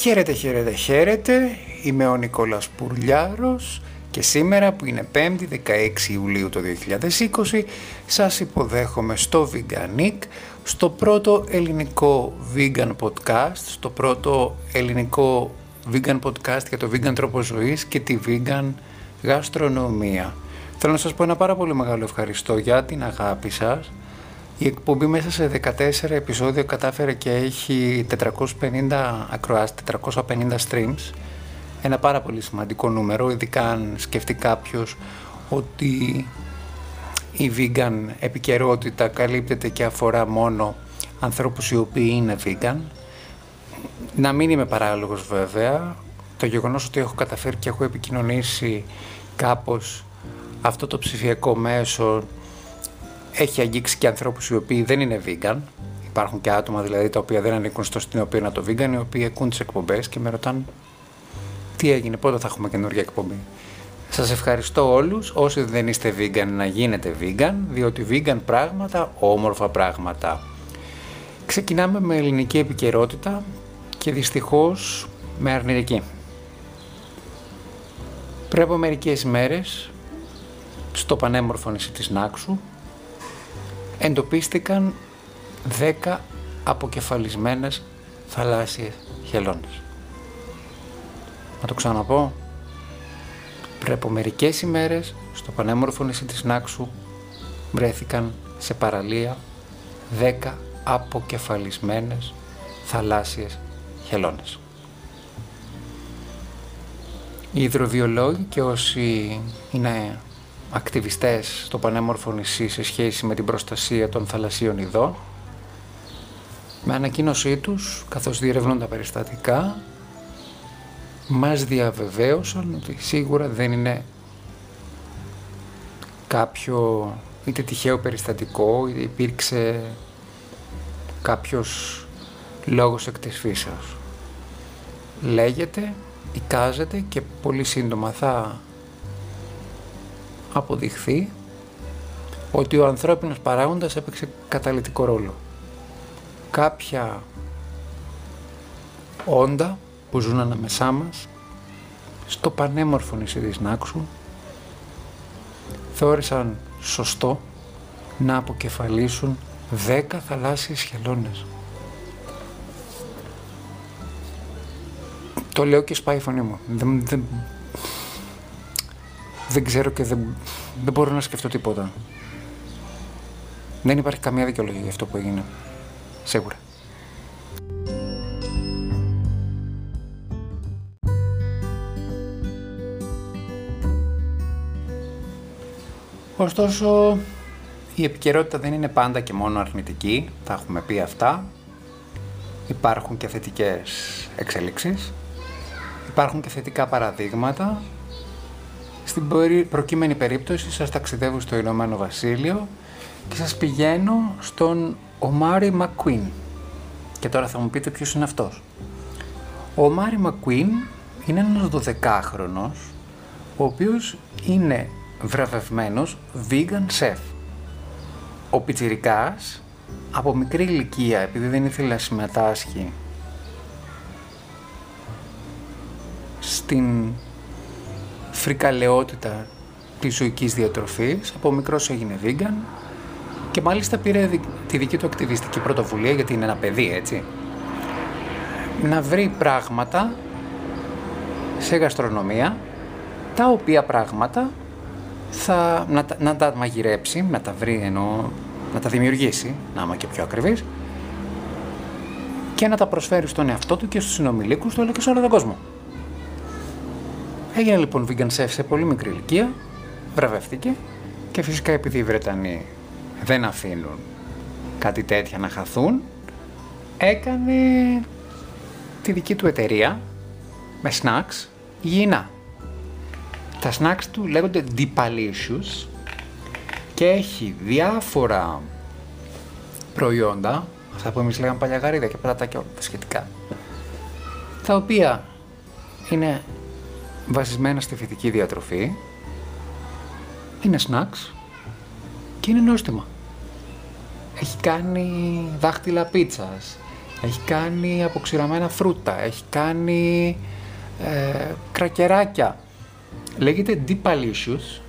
Χαίρετε, χαίρετε, χαίρετε. Είμαι ο Νικόλας Πουρλιάρος και σήμερα που είναι 5η 16 Ιουλίου το 2020 σας υποδέχομαι στο Veganic, στο πρώτο ελληνικό vegan podcast, στο πρώτο ελληνικό vegan podcast για το vegan τρόπο ζωής και τη vegan γαστρονομία. Θέλω να σας πω ένα πάρα πολύ μεγάλο ευχαριστώ για την αγάπη σας. Η εκπομπή μέσα σε 14 επεισόδια κατάφερε και έχει 450 ακροάσεις, 450 streams. Ένα πάρα πολύ σημαντικό νούμερο, ειδικά αν σκεφτεί κάποιος ότι η vegan επικαιρότητα καλύπτεται και αφορά μόνο ανθρώπους οι οποίοι είναι vegan. Να μην είμαι παράλογος βέβαια. Το γεγονός ότι έχω καταφέρει και έχω επικοινωνήσει κάπως αυτό το ψηφιακό μέσο έχει αγγίξει και ανθρώπους οι οποίοι δεν είναι vegan. Υπάρχουν και άτομα δηλαδή τα οποία δεν ανήκουν στο οποίο είναι το vegan, οι οποίοι ακούν τις εκπομπές και με ρωτάνε τι έγινε, πότε θα έχουμε καινούργια εκπομπή; Σας ευχαριστώ όλους, όσοι δεν είστε vegan να γίνετε vegan, διότι vegan πράγματα, όμορφα πράγματα. Ξεκινάμε με ελληνική επικαιρότητα και δυστυχώς με αρνητική. Πριν από μερικές ημέρες, στο πανέμορφο νησί της Νάξου, εντοπίστηκαν 10 αποκεφαλισμένες θαλάσσιες χελώνες. Να το ξαναπώ. Πριν από μερικές ημέρες, στο πανέμορφο νησί της Νάξου, βρέθηκαν σε παραλία 10 αποκεφαλισμένες θαλάσσιες χελώνες. Οι υδροβιολόγοι και όσοι είναι ακτιβιστές στο πανέμορφο νησί σε σχέση με την προστασία των θαλασσίων ειδών με ανακοίνωσή τους, καθώς διερευνούν τα περιστατικά, μας διαβεβαίωσαν ότι σίγουρα δεν είναι κάποιο είτε τυχαίο περιστατικό, είτε υπήρξε κάποιος λόγος εκ της φύσεως. Λέγεται, εικάζεται και πολύ σύντομα θα αποδειχθεί ότι ο ανθρώπινος παράγοντας έπαιξε καταλητικό ρόλο. Κάποια όντα που ζουν ανάμεσά μας στο πανέμορφο νησί της Νάξου θεώρησαν σωστό να αποκεφαλίσουν δέκα θαλάσσιες χελώνες. Το λέω και σπάει η φωνή μου. Δεν, δεν, δεν ξέρω και δεν, δεν μπορώ να σκεφτώ τίποτα. Δεν υπάρχει καμία δικαιολογία για αυτό που έγινε. Σίγουρα. Ωστόσο, η επικαιρότητα δεν είναι πάντα και μόνο αρνητική, θα έχουμε πει αυτά. Υπάρχουν και θετικές εξέλιξεις, υπάρχουν και θετικά παραδείγματα στην προκείμενη περίπτωση σας ταξιδεύω στο Ηνωμένο Βασίλειο και σας πηγαίνω στον Ομάρι Μακκουίν. Και τώρα θα μου πείτε ποιος είναι αυτός. Ο Ομάρι Μακκουίν είναι ένας 12χρονος ο οποίος είναι βραβευμένος vegan chef. Ο Πιτσιρικάς από μικρή ηλικία επειδή δεν ήθελε να συμμετάσχει στην φρικαλαιότητα της ζωικής διατροφής. Από μικρός έγινε vegan και μάλιστα πήρε τη δική του ακτιβιστική πρωτοβουλία, γιατί είναι ένα παιδί έτσι, να βρει πράγματα σε γαστρονομία, τα οποία πράγματα θα, να, να τα μαγειρέψει, να τα βρει ενώ να τα δημιουργήσει, να είμαι και πιο ακριβής, και να τα προσφέρει στον εαυτό του και στους συνομιλίκους του, αλλά και σε όλο τον κόσμο. Έγινε λοιπόν vegan chef σε πολύ μικρή ηλικία, βραβεύτηκε και φυσικά επειδή οι Βρετανοί δεν αφήνουν κάτι τέτοια να χαθούν, έκανε τη δική του εταιρεία με snacks υγιεινά. Τα snacks του λέγονται Dipalicious και έχει διάφορα προϊόντα, αυτά που εμείς λέγαμε παλιά και πράγματα και όλα τα σχετικά, τα οποία είναι βασισμένα στη φυτική διατροφή, είναι snacks και είναι νόστιμα. Έχει κάνει δάχτυλα πίτσας έχει κάνει αποξηραμένα φρούτα, έχει κάνει ε, κρακεράκια. Λέγεται Deepalicious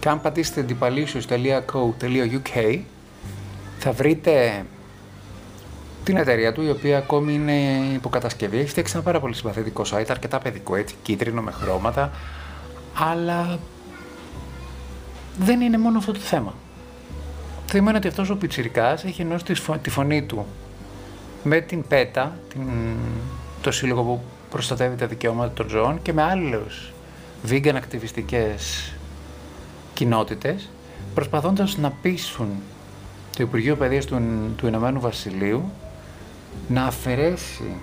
και αν πατήσετε deepalicious.co.uk θα βρείτε την εταιρεία του, η οποία ακόμη είναι υποκατασκευή. Έχει φτιάξει ένα πάρα πολύ συμπαθητικό site, αρκετά παιδικό έτσι, κίτρινο με χρώματα, αλλά δεν είναι μόνο αυτό το θέμα. Το θέμα είναι ότι αυτός ο πιτσιρικάς έχει ενώσει τη φωνή του με την ΠΕΤΑ, την, το σύλλογο που προστατεύει τα δικαιώματα των ζώων και με άλλους vegan ακτιβιστικές κοινότητες, προσπαθώντας να πείσουν το Υπουργείο Παιδείας του, του Ηνωμένου Βασιλείου να αφαιρέσει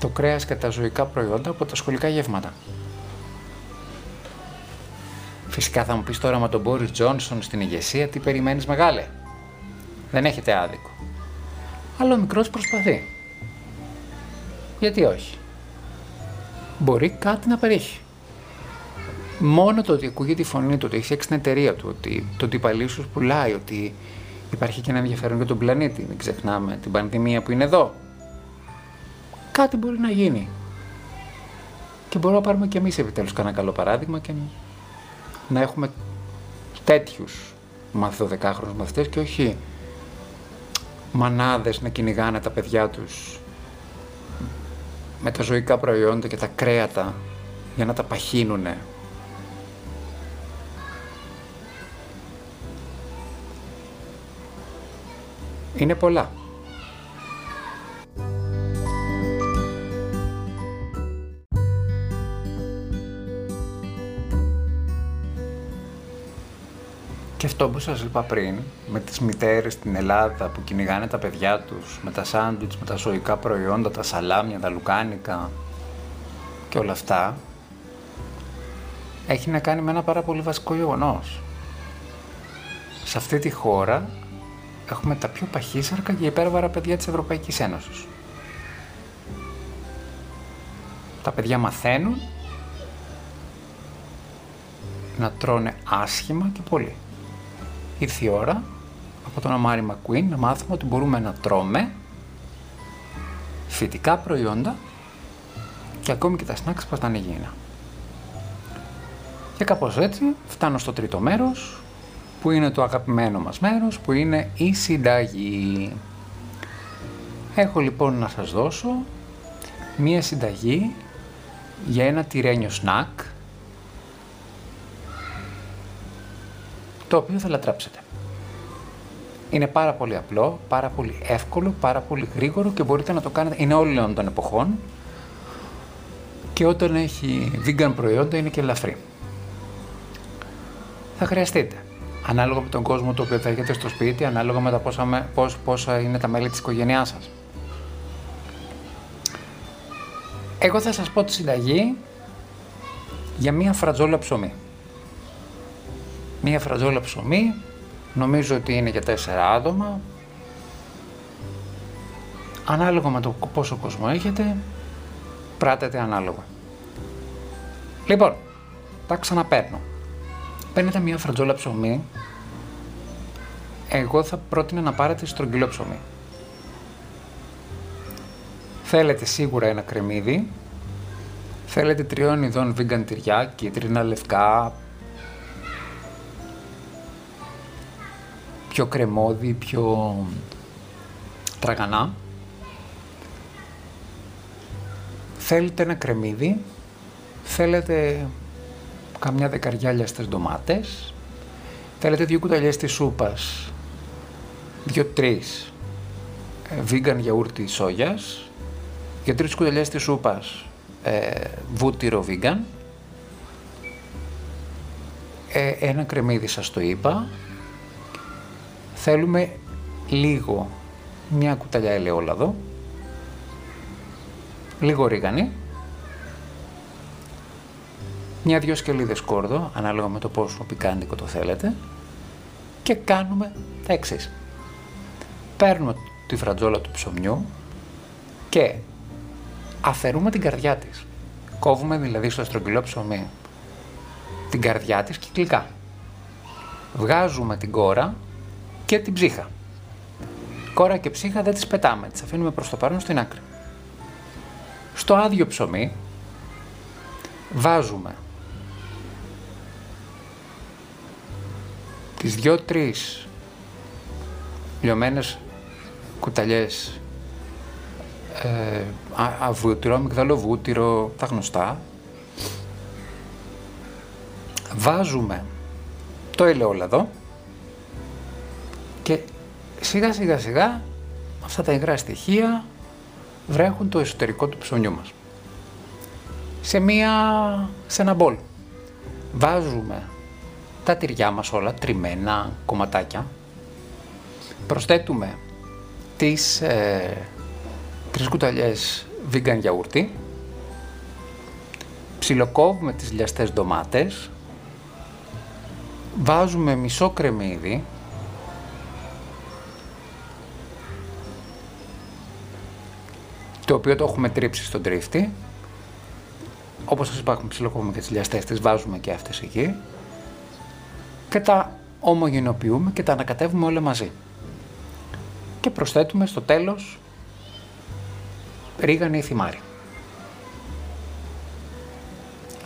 το κρέας και τα ζωικά προϊόντα από τα σχολικά γεύματα. Φυσικά θα μου πεις τώρα με τον Μπόρις Τζόνσον στην ηγεσία τι περιμένεις μεγάλε; Δεν έχετε άδικο. Αλλά ο μικρός προσπαθεί. Γιατί όχι; Μπορεί κάτι να παρέχει. Μόνο το ότι ακούγεται η φωνή του, ότι έχει έξι την εταιρεία του, ότι το ότι πουλάει, ότι υπάρχει και ένα ενδιαφέρον για τον πλανήτη, μην ξεχνάμε την πανδημία που είναι εδώ. Κάτι μπορεί να γίνει. Και μπορούμε να πάρουμε κι εμείς επιτέλους κανένα καλό παράδειγμα και να έχουμε τέτοιους μαθητοδεκάχρονους μαθητές και όχι μανάδες να κυνηγάνε τα παιδιά τους με τα ζωικά προϊόντα και τα κρέατα για να τα παχύνουνε. Είναι πολλά. Και αυτό που σας είπα πριν, με τις μητέρες στην Ελλάδα που κυνηγάνε τα παιδιά τους, με τα σάντουιτς, με τα ζωικά προϊόντα, τα σαλάμια, τα λουκάνικα και όλα αυτά, έχει να κάνει με ένα πάρα πολύ βασικό γεγονός. Σε αυτή τη χώρα έχουμε τα πιο παχύσαρκα και υπέρβαρα παιδιά της Ευρωπαϊκής Ένωσης. Τα παιδιά μαθαίνουν να τρώνε άσχημα και πολύ ήρθε η ώρα από τον Αμάρι Μακουίν να μάθουμε ότι μπορούμε να τρώμε φυτικά προϊόντα και ακόμη και τα snacks που ήταν υγιεινά. Και κάπως έτσι φτάνω στο τρίτο μέρος που είναι το αγαπημένο μας μέρος που είναι η συνταγή. Έχω λοιπόν να σας δώσω μία συνταγή για ένα τυρένιο σνακ το οποίο θα λατρέψετε. Είναι πάρα πολύ απλό, πάρα πολύ εύκολο, πάρα πολύ γρήγορο και μπορείτε να το κάνετε. Είναι όλων των εποχών και όταν έχει vegan προϊόντα είναι και ελαφρύ. Θα χρειαστείτε, ανάλογα με τον κόσμο το οποίο θα έχετε στο σπίτι, ανάλογα με τα πόσα, πώς, πόσα είναι τα μέλη της οικογένειάς σας. Εγώ θα σας πω τη συνταγή για μία φρατζόλα ψωμί μία φρατζόλα ψωμί, νομίζω ότι είναι για τέσσερα άτομα. Ανάλογα με το πόσο κόσμο έχετε, πράτετε ανάλογα. Λοιπόν, τα ξαναπαίρνω. Παίρνετε μία φρατζόλα ψωμί, εγώ θα πρότεινα να πάρετε στρογγυλό ψωμί. Θέλετε σίγουρα ένα κρεμμύδι, θέλετε τριών ειδών vegan τυριά, κίτρινα, λευκά, πιο κρεμόδι, πιο τραγανά. Θέλετε ένα κρεμμύδι, θέλετε καμιά δεκαριά λιαστές ντομάτες, θέλετε δύο κουταλιές της σούπας, δύο-τρεις ε, vegan γιαούρτι σόγιας, για τρεις κουταλιές της σούπας ε, βούτυρο vegan, ε, ένα κρεμμύδι σας το είπα, Θέλουμε λίγο, μια κουταλιά ελαιόλαδο, λίγο ρίγανη, μια-δυο σκελίδες κόρδο, ανάλογα με το πόσο πικάντικο το θέλετε, και κάνουμε τα εξής. Παίρνουμε τη φρατζόλα του ψωμιού και αφαιρούμε την καρδιά της. Κόβουμε δηλαδή στο στρογγυλό ψωμί την καρδιά της κυκλικά. Βγάζουμε την κόρα και την ψύχα. κόρα και ψύχα δεν τις πετάμε, τις αφήνουμε προς το παρόν στην άκρη. Στο άδειο ψωμί βάζουμε τις δυο-τρεις λιωμένες κουταλιές ε, αβούτυρο, μυγδαλοβούτυρο, τα γνωστά. Βάζουμε το ελαιόλαδο και σιγά σιγά σιγά αυτά τα υγρά στοιχεία βρέχουν το εσωτερικό του ψωνιού μας. Σε, μία, σε ένα μπολ βάζουμε τα τυριά μας όλα, τριμμένα κομματάκια. Προσθέτουμε τις ε, τρεις κουταλιές vegan γιαούρτι. Ψιλοκόβουμε τις λιαστές ντομάτες. Βάζουμε μισό κρεμμύδι. Το οποίο το έχουμε τρίψει στον τρίφτη. Όπως σας είπα, έχουμε ψιλοκόβουμε και τις λιαστές, τις βάζουμε και αυτές εκεί και τα ομογενοποιούμε και τα ανακατεύουμε όλα μαζί. Και προσθέτουμε στο τέλος ρίγανη ή θυμάρι.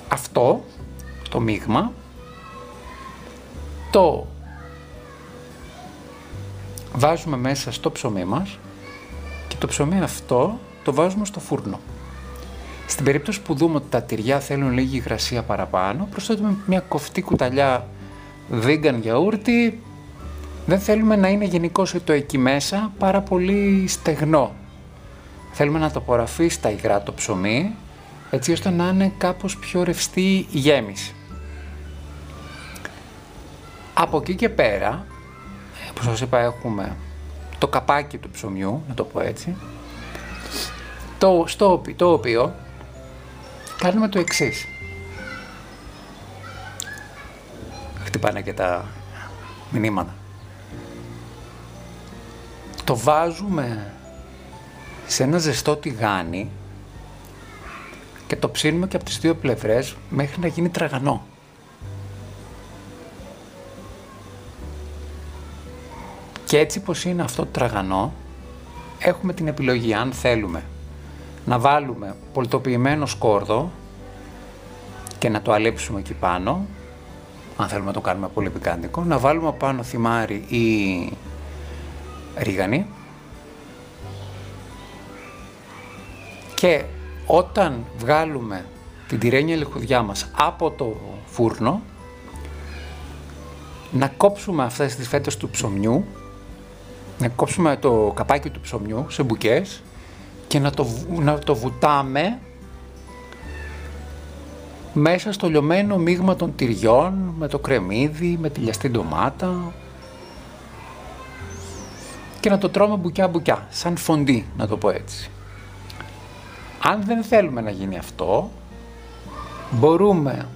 Αυτό το μείγμα το βάζουμε μέσα στο ψωμί μας και το ψωμί αυτό το βάζουμε στο φούρνο. Στην περίπτωση που δούμε ότι τα τυριά θέλουν λίγη υγρασία παραπάνω, προσθέτουμε μια κοφτή κουταλιά vegan γιαούρτι δεν θέλουμε να είναι γενικώ το εκεί μέσα πάρα πολύ στεγνό. Θέλουμε να το απορραφεί στα υγρά το ψωμί έτσι ώστε να είναι κάπως πιο ρευστή η γέμιση. Από εκεί και πέρα, όπως σας είπα έχουμε το καπάκι του ψωμιού, να το πω έτσι, το, στο, το οποίο κάνουμε το εξής. Χτυπάνε και τα μηνύματα. Το βάζουμε σε ένα ζεστό τηγάνι και το ψήνουμε και από τις δύο πλευρές μέχρι να γίνει τραγανό. Και έτσι πως είναι αυτό το τραγανό, έχουμε την επιλογή αν θέλουμε να βάλουμε πολτοποιημένο σκόρδο και να το αλείψουμε εκεί πάνω αν θέλουμε να το κάνουμε πολύ πικάντικο, να βάλουμε πάνω θυμάρι ή ρίγανη. Και όταν βγάλουμε την τυρένια λιχουδιά μας από το φούρνο να κόψουμε αυτές τις φέτες του ψωμιού να κόψουμε το καπάκι του ψωμιού σε μπουκές και να το, να το βουτάμε μέσα στο λιωμένο μείγμα των τυριών, με το κρεμμύδι, με τη λιαστή ντομάτα και να το τρώμε μπουκιά μπουκιά, σαν φοντί να το πω έτσι. Αν δεν θέλουμε να γίνει αυτό, μπορούμε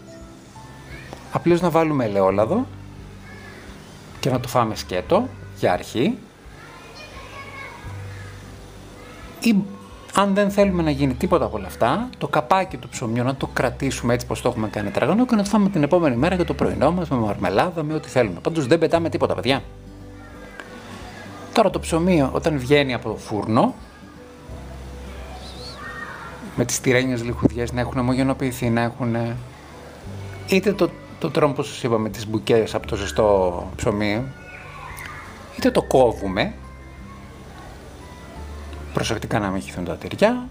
απλώς να βάλουμε ελαιόλαδο και να το φάμε σκέτο για αρχή ή αν δεν θέλουμε να γίνει τίποτα από όλα αυτά, το καπάκι του ψωμιού να το κρατήσουμε έτσι πως το έχουμε κάνει τραγανό και να το φάμε την επόμενη μέρα για το πρωινό μας με μαρμελάδα, με ό,τι θέλουμε. Πάντως δεν πετάμε τίποτα, παιδιά. Τώρα το ψωμί όταν βγαίνει από το φούρνο, με τις τυρένιες λιχουδιές να έχουν ομογενοποιηθεί, να έχουν είτε το, το τρόμο που σας είπα με τις μπουκές από το ζεστό ψωμί, είτε το κόβουμε προσεκτικά να μην χυθούν τα τυριά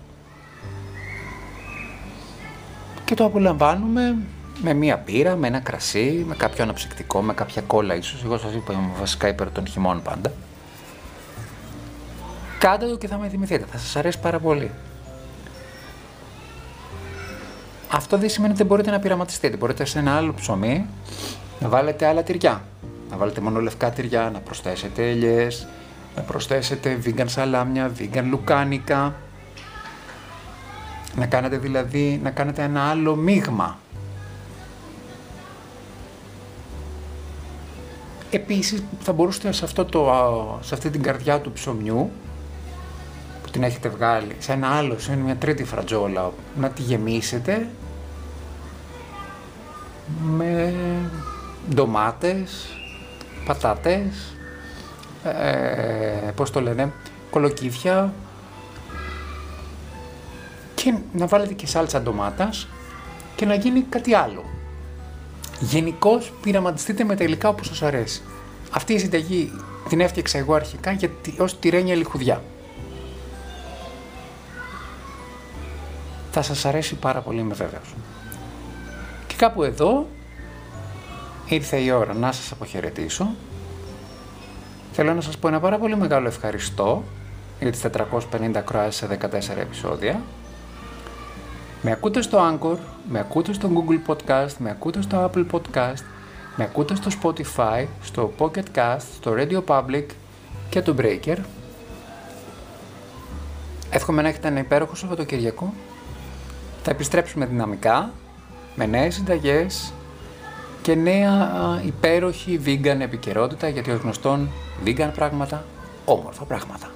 και το απολαμβάνουμε με μία πύρα, με ένα κρασί, με κάποιο αναψυκτικό, με κάποια κόλλα ίσως. Εγώ σας είπα είμαι βασικά υπέρ των χειμών πάντα. Κάντε το και θα με θυμηθείτε, θα σας αρέσει πάρα πολύ. Αυτό δεν σημαίνει ότι δεν μπορείτε να πειραματιστείτε. Μπορείτε σε ένα άλλο ψωμί να βάλετε άλλα τυριά. Να βάλετε μόνο λευκά τυριά, να προσθέσετε ελιές, να προσθέσετε vegan σαλάμια, vegan λουκάνικα, να κάνετε δηλαδή, να κάνετε ένα άλλο μείγμα. Επίσης θα μπορούσατε σε, αυτό το, σε αυτή την καρδιά του ψωμιού που την έχετε βγάλει, σε ένα άλλο, σε μια τρίτη φρατζόλα, να τη γεμίσετε με ντομάτες, πατάτες, ε, πώς το λένε, κολοκύθια και να βάλετε και σάλτσα ντομάτας και να γίνει κάτι άλλο. Γενικώ πειραματιστείτε με τα υλικά όπως σας αρέσει. Αυτή η συνταγή την έφτιαξα εγώ αρχικά για, ως τυρένια λιχουδιά. Θα σας αρέσει πάρα πολύ με βέβαιος. Και κάπου εδώ ήρθε η ώρα να σας αποχαιρετήσω. Θέλω να σας πω ένα πάρα πολύ μεγάλο ευχαριστώ για τις 450 κροάσεις σε 14 επεισόδια. Με ακούτε στο Anchor, με ακούτε στο Google Podcast, με ακούτε στο Apple Podcast, με ακούτε στο Spotify, στο Pocket Cast, στο Radio Public και το Breaker. Εύχομαι να έχετε ένα υπέροχο Σαββατοκυριακό. Θα επιστρέψουμε δυναμικά, με νέες συνταγές και νέα υπέροχη vegan επικαιρότητα, γιατί ως γνωστόν vegan πράγματα, όμορφα πράγματα.